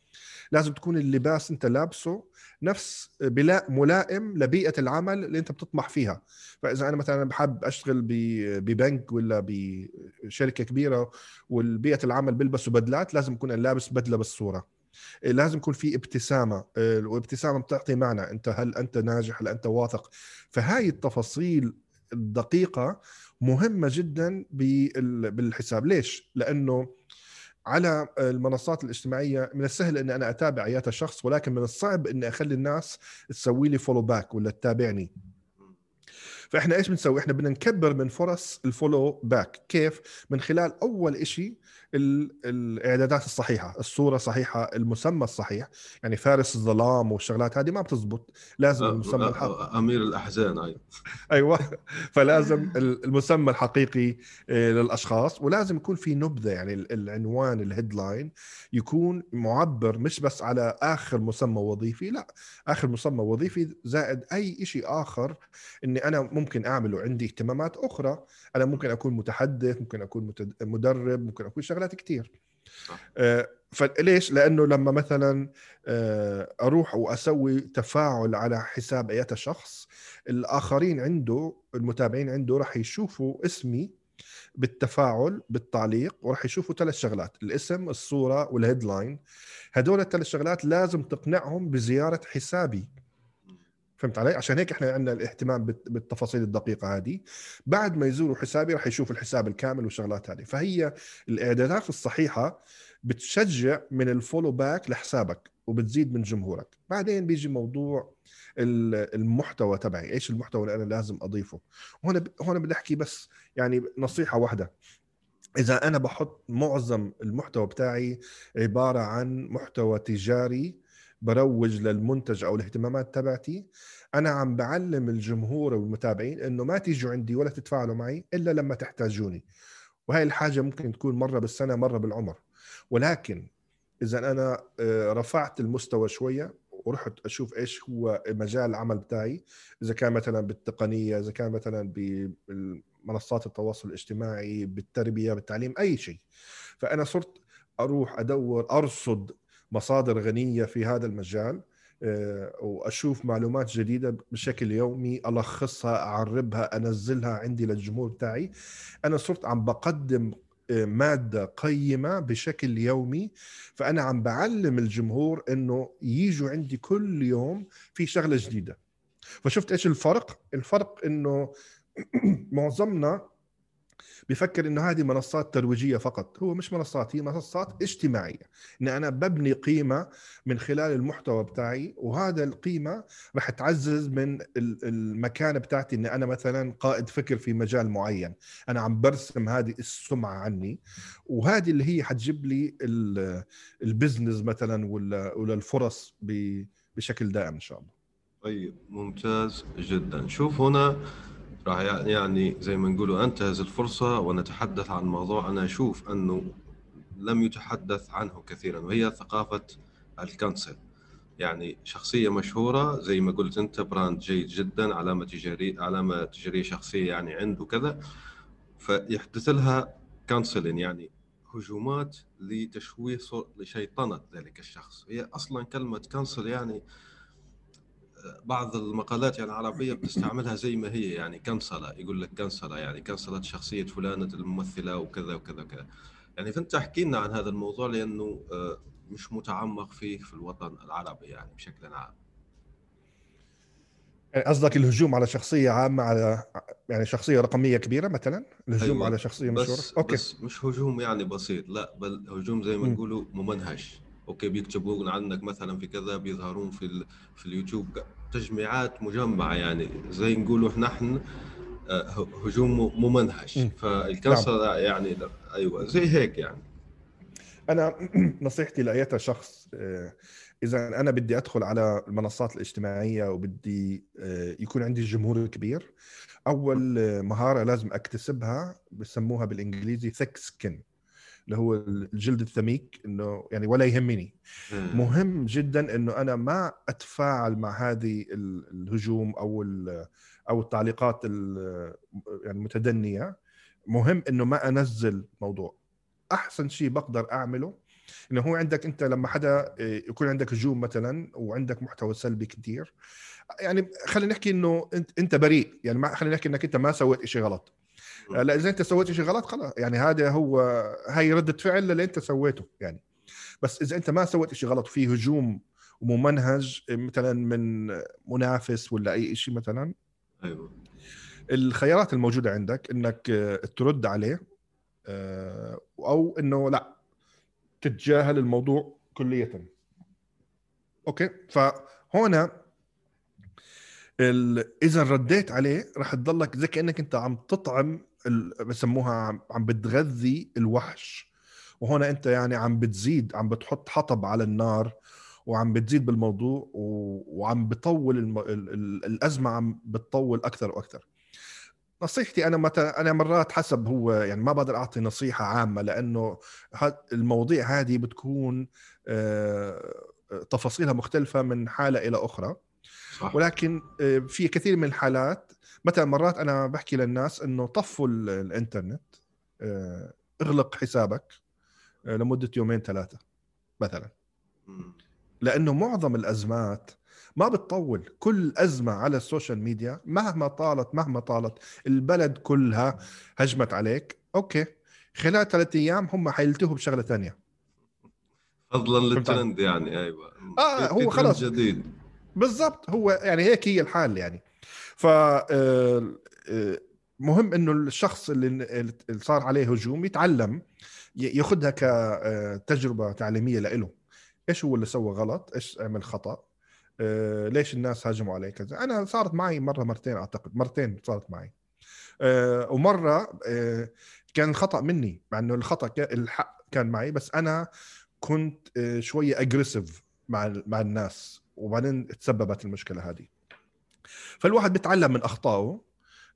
لازم تكون اللباس أنت لابسه نفس ملائم لبيئة العمل اللي أنت بتطمح فيها. فإذا أنا مثلا بحب أشتغل ببنك ولا بشركه كبيرة والبيئة العمل بيلبسوا بدلات لازم أكون لابس بدلة بالصورة. لازم يكون في ابتسامة. إيه، وابتسامه بتعطي معنى. أنت هل أنت ناجح؟ هل أنت واثق؟ فهاي التفاصيل الدقيقة مهمة جدا بالحساب. ليش؟ لأنه على المنصات الاجتماعية من السهل إني أنا أتابع أيات الشخص ولكن من الصعب إني أخلي الناس تسوي لي follow back ولا تتابعني. فإحنا إيش بنسوي؟ إحنا بدنا نكبر من فرص ال follow back كيف؟ من خلال أول شيء الإعدادات الصحيحة الصورة صحيحة المسمى الصحيح يعني فارس الظلام والشغلات هذه ما بتزبط لازم المسمى الحقيقي أمير الأحزان أيوه. أيوه فلازم المسمى الحقيقي آه، للأشخاص ولازم يكون في نبذة يعني العنوان الهيدلاين يكون معبر مش بس على آخر مسمى وظيفي لا آخر مسمى وظيفي زائد أي شيء آخر إني أنا ممكن أعمله عندي اهتمامات أخرى أنا ممكن أكون متحدث ممكن أكون مدرب ممكن أكون شغلات كثير آه فليش لأنه لما مثلا آه أروح واسوي تفاعل على حساب أي شخص الآخرين عنده المتابعين عنده راح يشوفوا اسمي بالتفاعل بالتعليق وراح يشوفوا ثلاث شغلات الاسم الصورة والهيدلاين هدول الثلاث شغلات لازم تقنعهم بزيارة حسابي. فهمت علي؟ عشان هيك إحنا عندنا الاهتمام بالتفاصيل الدقيقة هذه. بعد ما يزوروا حسابي راح يشوف الحساب الكامل والشغلات هذه. فهي الإعدادات الصحيحة بتشجع من ال follow back لحسابك وبتزيد من جمهورك. بعدين بيجي موضوع المحتوى تبعي. إيش المحتوى اللي أنا لازم أضيفه؟ هون هون بدي أحكي بس يعني نصيحة واحدة. إذا أنا بحط معظم المحتوى بتاعي عبارة عن محتوى تجاري بروج للمنتج أو الاهتمامات تبعتي. أنا عم بعلم الجمهور والمتابعين إنه ما تيجوا عندي ولا تتفاعلوا معي إلا لما تحتاجوني. وهي الحاجة ممكن تكون مرة بالسنة مرة بالعمر. ولكن إذا أنا آه، رفعت المستوى شوية ورحت أشوف إيش هو مجال العمل بتاعي إذا كان مثلا بالتقنية إذا كان مثلا بمنصات التواصل الاجتماعي بالتربية بالتعليم أي شيء. فأنا صرت أروح أدور أرصد مصادر غنية في هذا المجال آه، وأشوف معلومات جديدة بشكل يومي ألخصها أعربها أنزلها عندي للجمهور بتاعي. أنا صرت عم بقدم آه، مادة قيمة بشكل يومي فأنا عم بعلم الجمهور إنه يجوا عندي كل يوم في شغلة جديدة. فشفت إيش الفرق؟ الفرق إنه معظمنا بيفكر إنه هذه منصات ترويجية فقط. هو مش منصات هي منصات اجتماعية. ان أنا ببني قيمة من خلال المحتوى بتاعي وهذا القيمة رح تعزز من المكانة بتاعتي. ان أنا مثلا قائد فكر في مجال معين. أنا عم برسم هذه السمعة عني وهذه اللي هي حتجيب لي ال business مثلا ولا الفرص بشكل دائم إن شاء الله. طيب ممتاز جدا. شوف هنا راح يعني زي ما نقولوا أنتهز الفرصة ونتحدث عن موضوع أنا أشوف أنه لم يتحدث عنه كثيرا وهي ثقافة ال cancel يعني شخصية مشهورة زي ما قلت أنت brand جيد جدا علامة تجاريه علامة تجارية شخصية يعني عنده كذا. فيحدث لها كانسلين يعني هجومات لتشويه لشيطنة ذلك الشخص. هي أصلا كلمة كانسل يعني بعض المقالات يعني العربية بتستعملها زي ما هي يعني كنسلة يقول لك كنسلة يعني كنسلت شخصية فلانة الممثلة وكذا وكذا وكذا. يعني فأنت احكي لنا عن هذا الموضوع لأنه آه، مش متعمق فيه في الوطن العربي يعني بشكل عام. يعني قصدك الهجوم على شخصية عامة على يعني شخصية رقمية كبيرة مثلا؟ الهجوم أيوة. على شخصية مشهورة؟ بس okay. بس مش هجوم يعني بسيط لا بل هجوم زي ما نقولوا ممنهج. okay بيكتبون عنك مثلا في كذا بيظهرون في في اليوتيوب تجميعات مجمعة يعني زي نقولوا نحن آه، هجوم ممنهج فال cancel نعم. يعني أيوه زي هيك يعني. أنا نصيحتي لاي شخص آه، اذا أنا بدي أدخل على المنصات الاجتماعية وبدي آه، يكون عندي جمهور كبير. أول مهارة لازم أكتسبها بسموها بالإنجليزي ثيك سكن. اللي هو الجلد الثميك إنه يعني ولا يهمني. مهم جدا إنه أنا ما أتفاعل مع هذه الهجوم أو أو التعليقات يعني المتدنيه مهم إنه ما أنزل موضوع. أحسن شيء بقدر أعمله إنه هو عندك أنت لما حدا يكون عندك هجوم مثلا وعندك محتوى سلبي كثير يعني خلينا نحكي إنه انت أنت بريء. يعني خلينا نحكي إنك أنت ما سويت شيء غلط. لا إذا أنت سويت شيء غلط خلاص. يعني هذا هو هاي رده فعل للي أنت سويته يعني. بس إذا أنت ما سويت شيء غلط وفي هجوم وممنهج مثلا من منافس ولا أي شيء مثلا أيوه. الخيارات الموجودة عندك إنك ترد عليه آه، أو إنه لا تتجاهل الموضوع كليا. أوكي؟ فهنا إذا رديت عليه راح تضلك زي كأنك أنت عم تطعم بسموها عم بتغذي الوحش. وهنا انت يعني عم بتزيد عم بتحط حطب على النار وعم بتزيد بالموضوع وعم بطول الم... الأزمة عم بتطول أكثر وأكثر. نصيحتي أنا متى أنا مرات حسب هو يعني ما بقدر أعطي نصيحة عامة لأنه المواضيع هذه بتكون آه، تفاصيلها مختلفة من حالة إلى أخرى. صح. ولكن آه، في كثير من الحالات مثلا مرات أنا بحكي للناس إنه طفوا الإنترنت آه، اغلق حسابك آه، لمدة يومين ثلاثة مثلا. لأنه معظم الأزمات ما بتطول. كل أزمة على ال social media مهما طالت مهما طالت البلد كلها هجمت عليك. okay. خلال ثلاثة أيام هم حيلتهوا بشغلة ثانية فضلا للترند يعني أيوة. آه هو خلاص. جديد. بالضبط. هو يعني هيك هي الحال يعني. ف آه، آه، مهم إنه الشخص اللي صار عليه هجوم يتعلم ياخذها كتجربه تعليمية له إيش هو اللي سوى غلط؟ إيش عمل خطأ؟ آه، ليش الناس هاجموا عليه كذا؟ أنا صارت معي مرة مرتين أعتقد مرتين صارت معي. ومرة كان الخطا مني مع إنه الخطأ الحق كان معي بس أنا كنت شوية اجريسيف مع مع الناس وبعدين تسببت المشكلة هذه. فالواحد بيتعلم من أخطائه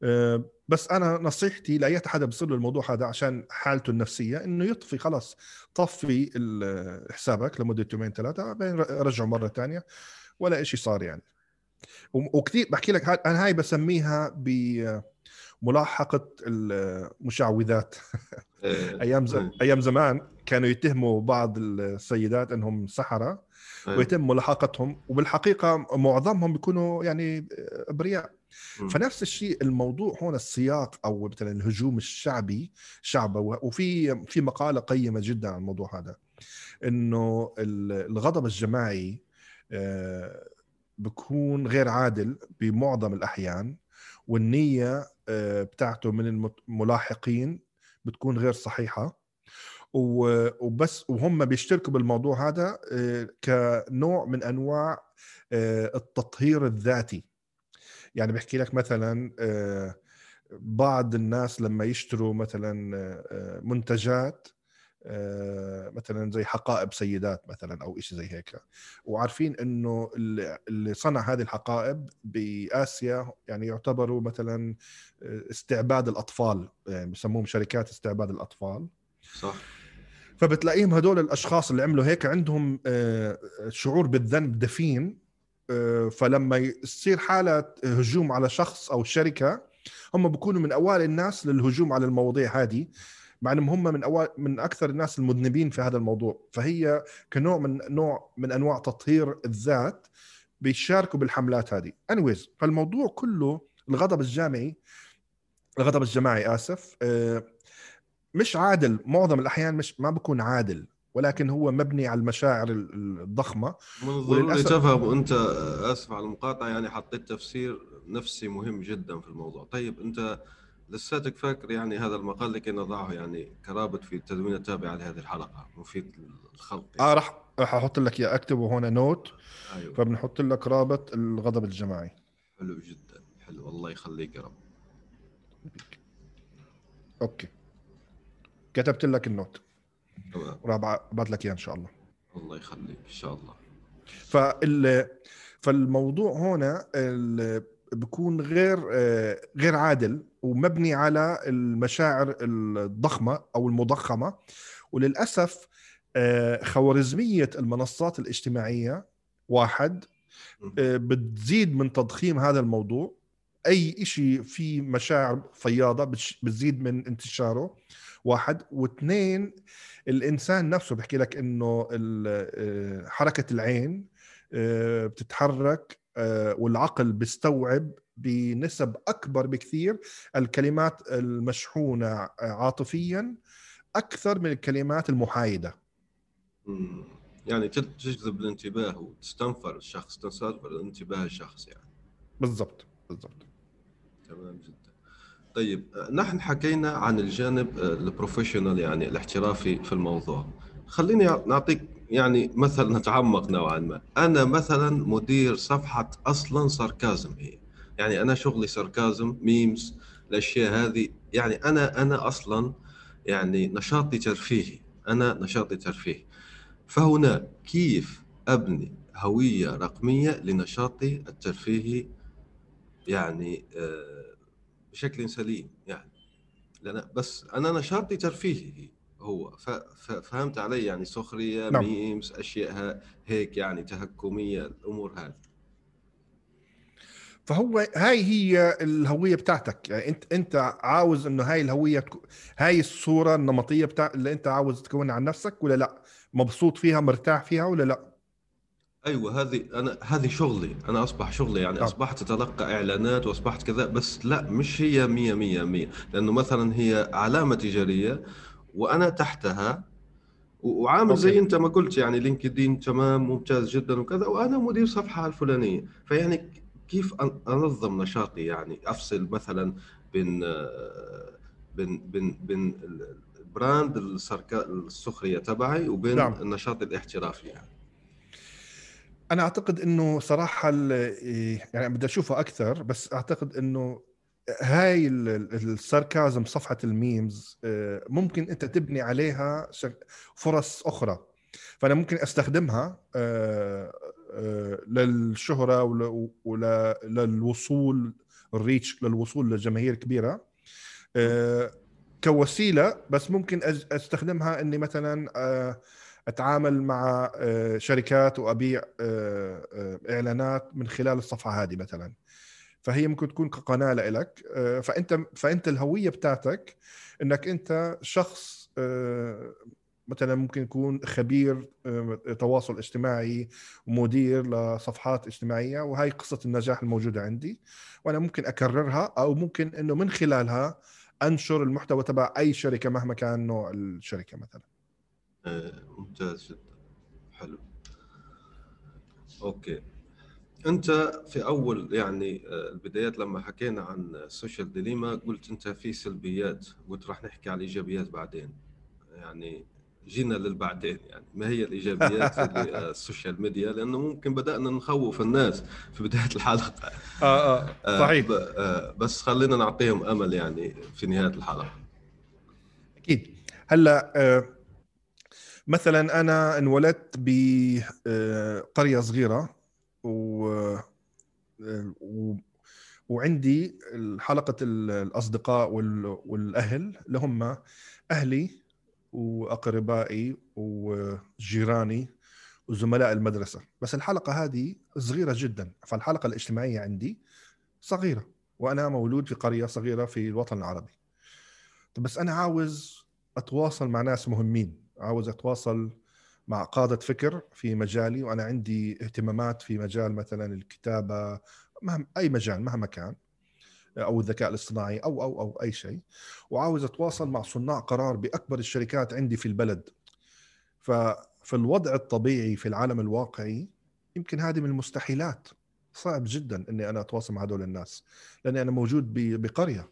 آه، بس أنا نصيحتي لاي حدا بيصير له الموضوع هذا عشان حالته النفسية إنه يطفي خلاص طفي حسابك لمدة يومين ثلاثة بعدين رجعه مرة ثانية ولا شيء صار يعني وكثير بحكي لك أنا هاي بسميها ب ملاحقة المشعوذات إيه. أيام. أيام زمان كانوا يتهموا بعض السيدات إنهم سحرة. ويتم ملاحقتهم وبالحقيقة معظمهم بيكونوا يعني أبرياء. فنفس الشيء الموضوع هون السياق أو مثلا الهجوم الشعبي شعبه وفي في مقالة قيمة جدا عن الموضوع هذا إنه ال- الغضب الجماعي آه، بكون غير عادل بمعظم الأحيان والنية آه، بتاعته من الملاحقين بتكون غير صحيحة. وبس وهم بيشتركوا بالموضوع هذا آه، كنوع من أنواع آه، التطهير الذاتي. يعني بحكي لك مثلا آه، بعض الناس لما يشتروا مثلا منتجات مثلا زي حقائب سيدات مثلا أو شيء زي هيك. وعارفين إنه اللي صنع هذه الحقائب بآسيا يعني يعتبروا مثلا استعباد الأطفال. يعني بسموهم شركات استعباد الأطفال. صح. فبتلاقيهم هدول الأشخاص اللي عملوا هيك عندهم آه، شعور بالذنب دفين آه، فلما يصير حالة هجوم على شخص أو شركة هم بيكونوا من أوائل الناس للهجوم على المواضيع هذه مع إنهم هم من أوائل من أكثر الناس المذنبين في هذا الموضوع. فهي كنوع من نوع من أنواع تطهير الذات بيشاركوا بالحملات هذه. Anyways فالموضوع كله الغضب الجامعي الغضب الجماعي آسف آه، مش عادل معظم الأحيان مش ما بكون عادل ولكن هو مبني على المشاعر ال- الضخمة. من الضروري تفهم وانت آسف على المقاطعة يعني حطيت تفسير نفسي مهم جدا في الموضوع. طيب أنت لساتك فاكر يعني هذا المقال لكي نضعه يعني كرابط في التدوين التابع لهذه الحلقة مفيد للخلق يعني. آه راح راح أحط لك اياه اكتبه هون نوت. أيوه. فبنحط لك رابط الغضب الجماعي. حلو جدا حلو الله يخليك يا رب. أوكي. كتبت لك النوت. وراح ابعث لك إياه إن شاء الله. الله يخليك إن شاء الله. فال فالموضوع هنا ال- بيكون غير آه، غير عادل ومبني على المشاعر الضخمة أو المضخمة. وللأسف آه، خوارزمية المنصات الاجتماعية واحد آه، بتزيد من تضخيم هذا الموضوع. أي شيء فيه مشاعر فياضة بتزيد من انتشاره. واحد. واثنين الإنسان نفسه بحكي لك إنه آه، حركة العين آه، بتتحرك آه، والعقل بيستوعب بنسب أكبر بكثير الكلمات المشحونة عاطفيا أكثر من الكلمات المحايدة. يعني تجذب الانتباه وتستنفر الشخص تستنفر انتباه الشخص يعني. بالضبط بالضبط. تمام جدا. طيب نحن حكينا عن الجانب آه، ال professional يعني الاحترافي في الموضوع. خليني نعطيك يعني مثل نتعمق نوعا ما. أنا مثلا مدير صفحة أصلا sarcasm هي. يعني أنا شغلي sarcasm memes الأشياء هذه. يعني أنا أنا أصلا يعني نشاطي ترفيهي. أنا نشاطي ترفيهي. فهنا كيف أبني هوية رقمية لنشاطي الترفيهي؟ يعني آه، بشكل سليم يعني. لأن بس أنا نشاطي ترفيهي هو فهمت علي يعني سخرية نعم. ميمز أشياء هيك يعني تهكمية الأمور هذه. فهو هاي هي الهوية بتاعتك. يعني أنت أنت عاوز إنه هاي الهوية تكو... هاي الصورة النمطية بتاع اللي أنت عاوز تكونها عن نفسك ولا لأ؟ مبسوط فيها مرتاح فيها ولا لأ؟ أيوه هذه أنا هذه شغلي أنا أصبح شغلي يعني نعم. أصبحت أتلقى إعلانات وأصبحت كذا بس لا مش هي مية مية مية لأنه مثلا هي علامة تجارية وأنا تحتها وعامل زي. أنت ما قلت يعني لينكدين تمام ممتاز جدا وكذا وأنا مدير صفحة الفلانية فيعني كيف أنظم نشاطي يعني أفصل مثلا بين بين بين بين ال brand السخرية تبعي وبين نعم. النشاط الاحترافي يعني أنا أعتقد إنه صراحة إيه، يعني بدي اشوفها أكثر بس أعتقد إنه هاي ال- ال- ال sarcasm صفحة ال memes آه، ممكن أنت تبني عليها فرص أخرى. فأنا ممكن أستخدمها آه، آه، للشهرة ول- ول- للوصول الريتش للوصول لجماهير كبيرة. كوسيلة بس ممكن أستخدمها إني مثلا أتعامل مع آه، شركات وأبيع آه، آه، إعلانات من خلال الصفحة هذه مثلا. فهي ممكن تكون قناة لك فأنت فأنت الهوية بتاعتك إنك أنت شخص مثلا ممكن يكون خبير تواصل اجتماعي ومدير لصفحات اجتماعية وهي قصة النجاح الموجودة عندي وأنا ممكن أكررها أو ممكن إنه من خلالها أنشر المحتوى تبع أي شركة مهما كان نوع الشركة مثلا. ممتاز جدا. حلو. okay. أنت في أول يعني آه، البدايات لما حكينا عن ال social dilemma قلت أنت في سلبيات قلت راح نحكي على الايجابيات بعدين. يعني جينا للبعدين يعني ما هي الإيجابيات السوشيال ميديا لأنه ممكن بدأنا نخوف الناس في بداية الحلقة. آه آه, آه، صحيح. آه بس خلينا نعطيهم أمل يعني في نهاية الحلقة. أكيد. هلأ آه مثلا أنا انولدت بقريه صغيرة و, و وعندي حلقة الأصدقاء والأهل اللي هم أهلي وأقربائي وجيراني وزملاء المدرسة. بس الحلقة هذه صغيرة جدا فالحلقة الاجتماعية عندي صغيرة وأنا مولود في قرية صغيرة في الوطن العربي. طب بس أنا عاوز أتواصل مع ناس مهمين. عاوز أتواصل مع قادة فكر في مجالي وأنا عندي اهتمامات في مجال مثلا الكتابة مهم أي مجال مهما كان أو الذكاء الاصطناعي أو أو أو أي شيء. وعاوز أتواصل مع صناع قرار بأكبر الشركات عندي في البلد. ففي الوضع الطبيعي في العالم الواقعي يمكن هذه من المستحيلات. صعب جدا إني أنا أتواصل مع هذول الناس لأني أنا موجود بقرية.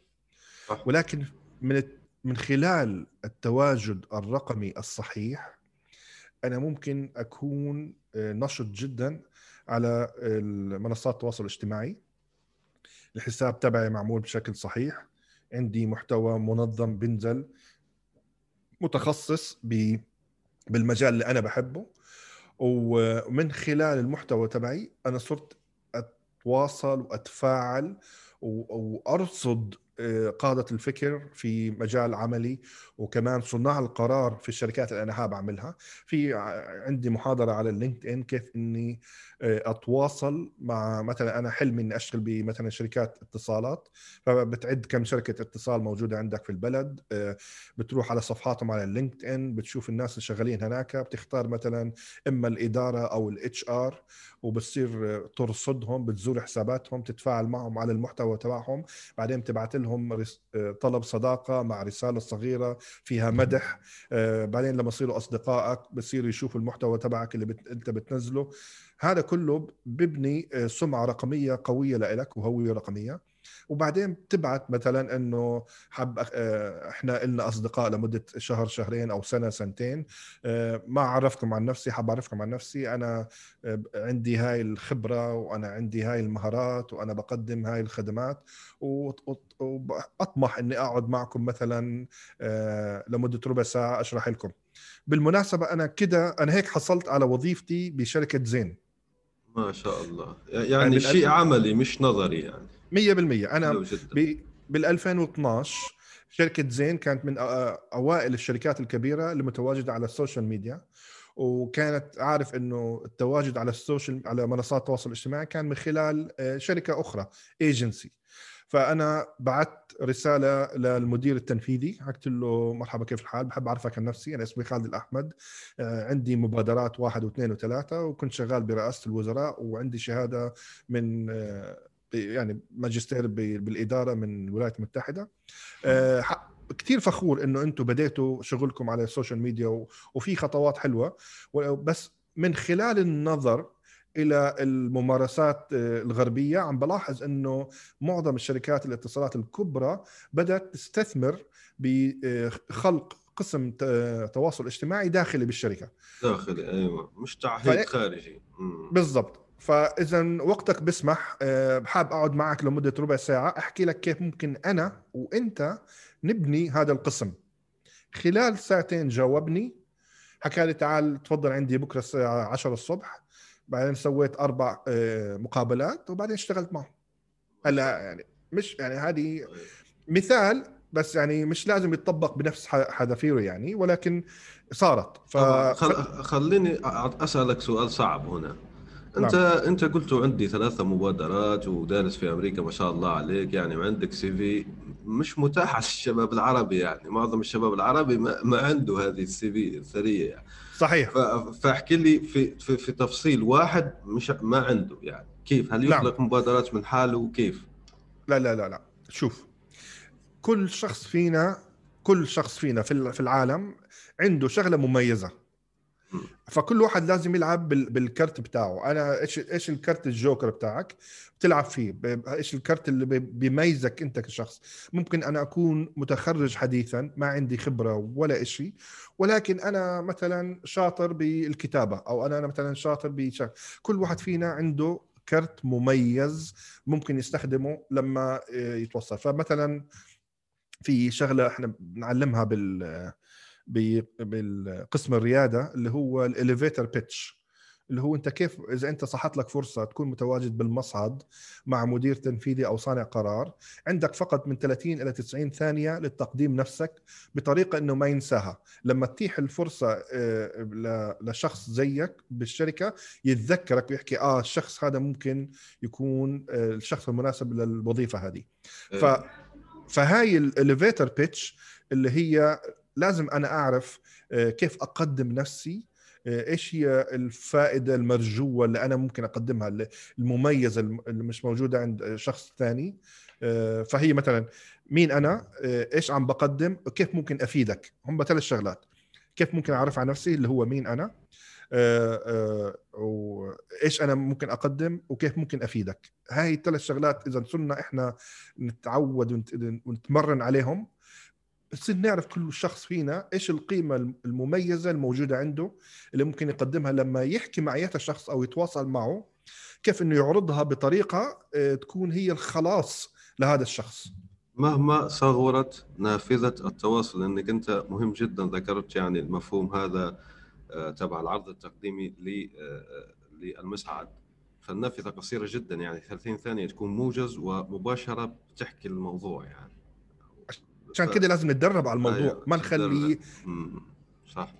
ولكن من من خلال التواجد الرقمي الصحيح أنا ممكن أكون آه، نشط جدا على منصات التواصل الاجتماعي. الحساب تبعي معمول بشكل صحيح. عندي محتوى منظم بنزل متخصص بالمجال اللي أنا بحبه. ومن خلال المحتوى تبعي أنا صرت أتواصل وأتفاعل وأرصد قادة الفكر في مجال عملي وكمان صناع القرار في الشركات اللي أنا حابب أعملها. في عندي محاضرة على ال LinkedIn كيف إني آه، أتواصل مع مثلا أنا حلمي إني أشتغل بمثلا شركات اتصالات. فبتعد كم شركة اتصال موجودة عندك في البلد آه، بتروح على صفحاتهم على ال LinkedIn بتشوف الناس اللي شغالين هناك بتختار مثلا إما الإدارة أو ال HR وبتصير ترصدهم بتزور حساباتهم تتفاعل معهم على المحتوى تبعهم. بعدين تبعت لهم طلب صداقة مع رسالة صغيرة فيها مدح. آه، بعدين لما يصيروا أصدقائك بصيروا يشوفوا المحتوى تبعك اللي بت... أنت بتنزله. هذا كله ببني آه، سمعة رقمية قوية لك وهوية رقمية. وبعدين بتبعت مثلا إنه حب آه، إحنا لنا أصدقاء لمدة شهر شهرين أو سنة سنتين آه، ما عرفكم عن نفسي حاب أعرفكم عن نفسي أنا آه، عندي هاي الخبرة وأنا عندي هاي المهارات وأنا بقدم هاي الخدمات واطمح إني أقعد معكم مثلا لمدة ربع ساعة أشرح لكم. بالمناسبة أنا كده أنا هيك حصلت على وظيفتي بشركة زين. ما شاء الله. يعني, يعني شيء عملي مش نظري يعني. 100% أنا بال 2012 شركة زين كانت من أوائل الشركات الكبيرة اللي متواجده على ال social media وكانت عارف إنه التواجد على ال social على منصات التواصل الاجتماعي كان من خلال شركة أخرى ايجنسي فأنا بعت رسالة للمدير التنفيذي حكيت له مرحبا كيف الحال؟ بحب أعرفك عن نفسي أنا اسمي خالد الأحمد عندي مبادرات واحد واثنين وثلاثة وكنت شغال برئاسة الوزراء وعندي شهادة من يعني ماجستير بالإدارة من الولايات المتحده آه، كثير فخور إنه أنتم بديتوا شغلكم على ال social media وفي خطوات حلوة. بس من خلال النظر إلى الممارسات آه، الغربية عم بلاحظ إنه معظم الشركات الاتصالات الكبرى بدأت تستثمر بخلق قسم تواصل اجتماعي داخلي بالشركة. داخلي أيوه. مش تعهيد خارجي. بالضبط. فإذا وقتك بسمح آه، حاب أقعد معك لمدة ربع ساعة أحكي لك كيف ممكن أنا وأنت نبني هذا القسم. خلال ساعتين جاوبني. حكى لي تعال تفضل عندي بكرة الساعة 10 الصبح. بعدين سويت أربع آه، مقابلات وبعدين اشتغلت معه هلا يعني مش يعني هذه مثال بس يعني مش لازم يتطبق بنفس حذافيره يعني ولكن صارت. ف... خليني أسألك سؤال صعب هنا. انت نعم. انت قلت عندي ثلاثة مبادرات ودارس في أمريكا ما شاء الله عليك يعني وعندك سي في مش متاح على الشباب العربي يعني. معظم الشباب العربي ما, ما عنده هذه السي في الثرية يعني. صحيح. فاحكي لي في, في في تفصيل واحد مش ما عنده يعني. كيف؟ هل يخلق نعم. مبادرات من حاله وكيف؟ لا لا لا لا. شوف كل شخص فينا كل شخص فينا في العالم عنده شغلة مميزة. فكل واحد لازم يلعب بالكرت بتاعه. أنا إيش إيش الكرت الجوكر بتاعك بتلعب فيه؟ إيش الكرت اللي بيميزك أنت كشخص؟ ممكن أنا أكون متخرج حديثا ما عندي خبرة ولا شيء ولكن أنا مثلا شاطر بالكتابة أو أنا مثلا شاطر بشغل كل واحد فينا عنده كرت مميز ممكن يستخدمه لما يتوصل. فمثلا في شغلة إحنا بنعلمها بال بالقسم الريادة اللي هو الاليفيتر بيتش اللي هو أنت كيف إذا أنت صحت لك فرصة تكون متواجد بالمصعد مع مدير تنفيذي أو صانع قرار عندك فقط من 30 إلى 90 ثانية للتقديم نفسك بطريقة إنه ما ينساها لما تتيح الفرصة آه، لشخص زيك بالشركة يتذكرك ويحكي آه الشخص هذا ممكن يكون آه، الشخص المناسب للوظيفة هذه ف إيه. فهاي الاليفيتر بيتش اللي هي لازم أنا أعرف آه، كيف أقدم نفسي آه، إيش هي الفائدة المرجوة اللي أنا ممكن أقدمها المميزة اللي مش موجودة عند شخص ثاني آه، فهي مثلا مين أنا؟ إيش عم بقدم؟ وكيف ممكن أفيدك؟ هم ثلاث شغلات. كيف ممكن أعرف عن نفسي اللي هو مين أنا وايش أنا ممكن أقدم وكيف ممكن أفيدك. هاي الثلاث شغلات إذا صرنا إحنا نتعود ونتمرن عليهم بصير نعرف كل شخص فينا إيش القيمة المميزة الموجودة عنده اللي ممكن يقدمها لما يحكي مع أي شخص أو يتواصل معه كيف إنه يعرضها بطريقة آه، تكون هي الخلاص لهذا الشخص. مهما صغرت نافذة التواصل لأنك أنت مهم جدا ذكرت يعني المفهوم هذا آه، تبع العرض التقديمي آه، للمساعد. فالنافذة قصيرة جدا يعني 30 ثانية تكون موجز ومباشرة بتحكي الموضوع يعني. عشان كده لازم نتدرب على الموضوع أيوة. ما نخليه صح.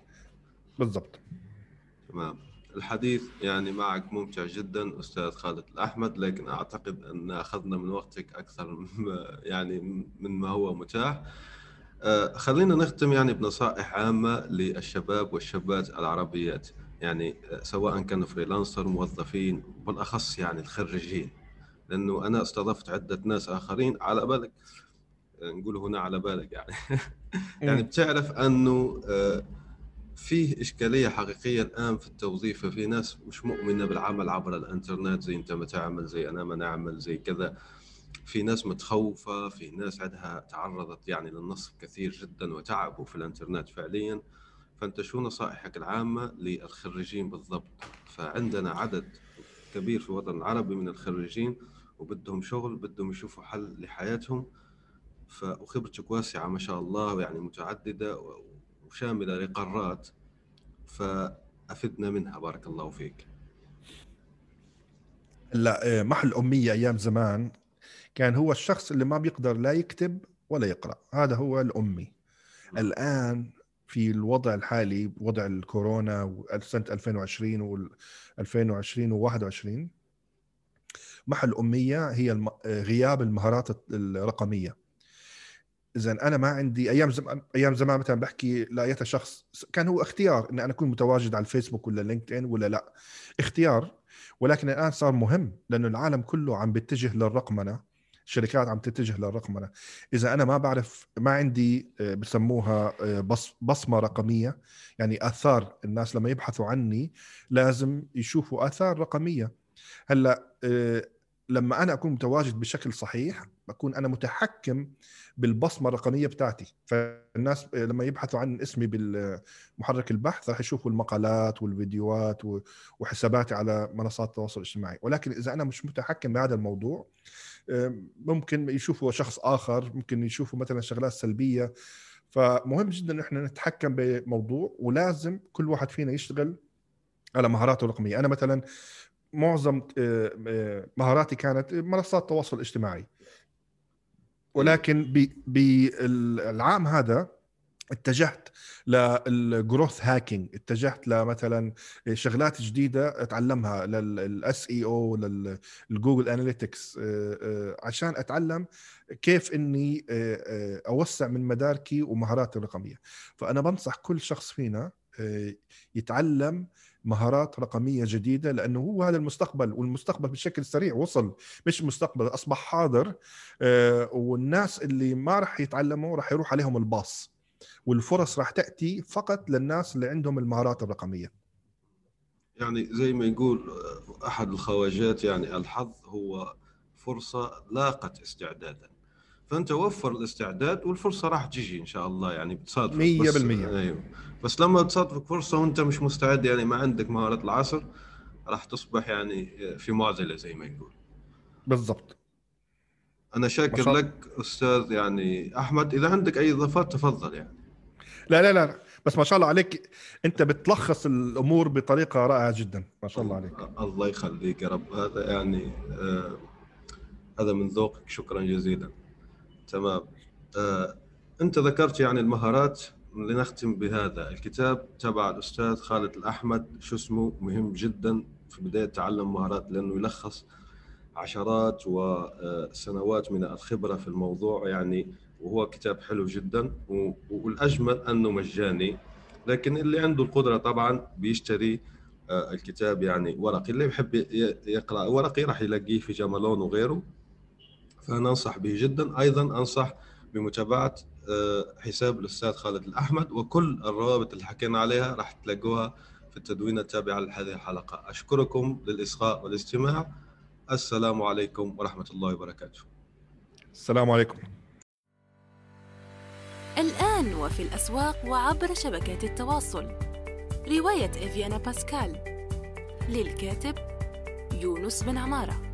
بالضبط. تمام. الحديث يعني معك ممتع جدا أستاذ خالد الأحمد لكن أعتقد أن أخذنا من وقتك أكثر يعني من ما هو متاح. آه، خلينا نختم يعني بنصائح عامة للشباب والشابات العربيات. يعني آه، سواء كانوا فريلانسر موظفين بالأخص يعني الخريجين. لأنه أنا استضفت عدة ناس آخرين. على بالك نقول هنا على بالك يعني. يعني بتعرف أنه آه، فيه إشكالية حقيقية الآن في التوظيف ففي ناس مش مؤمنة بالعمل عبر الإنترنت زي أنت ما تعمل زي أنا ما نعمل زي كذا. في ناس متخوفة في ناس عندها تعرضت يعني للنصب كثير جدا وتعبوا في الإنترنت فعليا. فأنت شو نصائحك العامة للخريجين بالضبط؟ فعندنا عدد كبير في الوطن العربي من الخريجين وبدهم شغل بدهم يشوفوا حل لحياتهم. وخبرتك واسعة ما شاء الله يعني متعددة وشاملة لقارات فأفدنا منها بارك الله فيك. لا إيه، محل أمية أيام زمان كان هو الشخص اللي ما بيقدر لا يكتب ولا يقرأ هذا هو الأمي. الآن في الوضع الحالي وضع الكورونا سنة 2020 وال 2020 و 21 محل أمية هي غياب المهارات الرقمية. إذا أنا ما عندي أيام زمان أيام زمان مثلا بحكي لأية شخص كان هو اختيار ان أنا أكون متواجد على الفيسبوك ولا لينكد ان ولا لا. اختيار ولكن الآن صار مهم لأنه العالم كله عم بيتجه للرقمنة الشركات عم تتجه للرقمنة. إذا أنا ما بعرف ما عندي آه، بسموها آه، بص بصمة رقمية يعني آثار الناس لما يبحثوا عني لازم يشوفوا آثار رقمية. هلأ آه، لما أنا أكون متواجد بشكل صحيح بكون أنا متحكم بالبصمة الرقمية بتاعتي. فالناس لما يبحثوا عن اسمي بالمحرك البحث راح يشوفوا المقالات والفيديوهات وحساباتي على منصات التواصل الاجتماعي. ولكن إذا أنا مش متحكم بهذا الموضوع ممكن يشوفوا شخص آخر ممكن يشوفوا مثلا شغلات سلبية. فمهم جدا إن إحنا نتحكم بموضوع ولازم كل واحد فينا يشتغل على مهاراته الرقمية. أنا مثلا معظم آه، آه، مهاراتي كانت منصات التواصل الاجتماعي ولكن بالعام هذا اتجهت لل growth hacking اتجهت لمثلا شغلات جديدة أتعلمها لل SEO لل Google Analytics عشان أتعلم كيف إني آه، أوسع من مداركي ومهاراتي الرقمية. فأنا بنصح كل شخص فينا يتعلم مهارات رقمية جديدة لأنه هو هذا المستقبل والمستقبل بشكل سريع وصل مش مستقبل أصبح حاضر والناس اللي ما راح يتعلموا راح يروح عليهم الباص والفرص راح تأتي فقط للناس اللي عندهم المهارات الرقمية. يعني زي ما يقول أحد الخواجات يعني الحظ هو فرصة لاقت استعدادا. فأنت وفر الاستعداد والفرصة راح تجي إن شاء الله يعني بتصادفك 100% بس, أيوه. بس لما تصادفك فرصة وأنت مش مستعد يعني ما عندك مهارة العصر راح تصبح يعني في معضلة زي ما يقول. بالضبط. أنا شاكر لك أستاذ يعني أحمد. إذا عندك أي إضافات تفضل يعني. لا لا لا بس ما شاء الله عليك. أنت بتلخص الأمور بطريقة رائعة جدا. ما شاء الله عليك. الله يخليك يا رب. هذا يعني آه هذا من ذوقك. شكرا جزيلا. تمام. آه أنت ذكرت يعني المهارات لنختم بهذا الكتاب تبع الأستاذ خالد الأحمد شو اسمه؟ مهم جدا في بداية تعلم مهارات لأنه يلخص عشرات وسنوات من الخبرة في الموضوع يعني وهو كتاب حلو جدا والأجمل أنه مجاني لكن اللي عنده القدرة طبعا بيشتري آه، الكتاب يعني ورقي. اللي بيحب يقرأ ورقي راح يلاقيه في جمالون وغيره. فأنا أنصح به جدا. أيضا أنصح بمتابعة آه، حساب الأستاذ خالد الأحمد وكل الروابط اللي حكينا عليها راح تلاقوها في التدوين التابعه لهذه الحلقة. أشكركم للإصغاء والاستماع. السلام عليكم ورحمة الله وبركاته. السلام عليكم. الآن وفي الأسواق وعبر شبكات التواصل. رواية إفيانا باسكال. للكاتب يونس بن عمارة.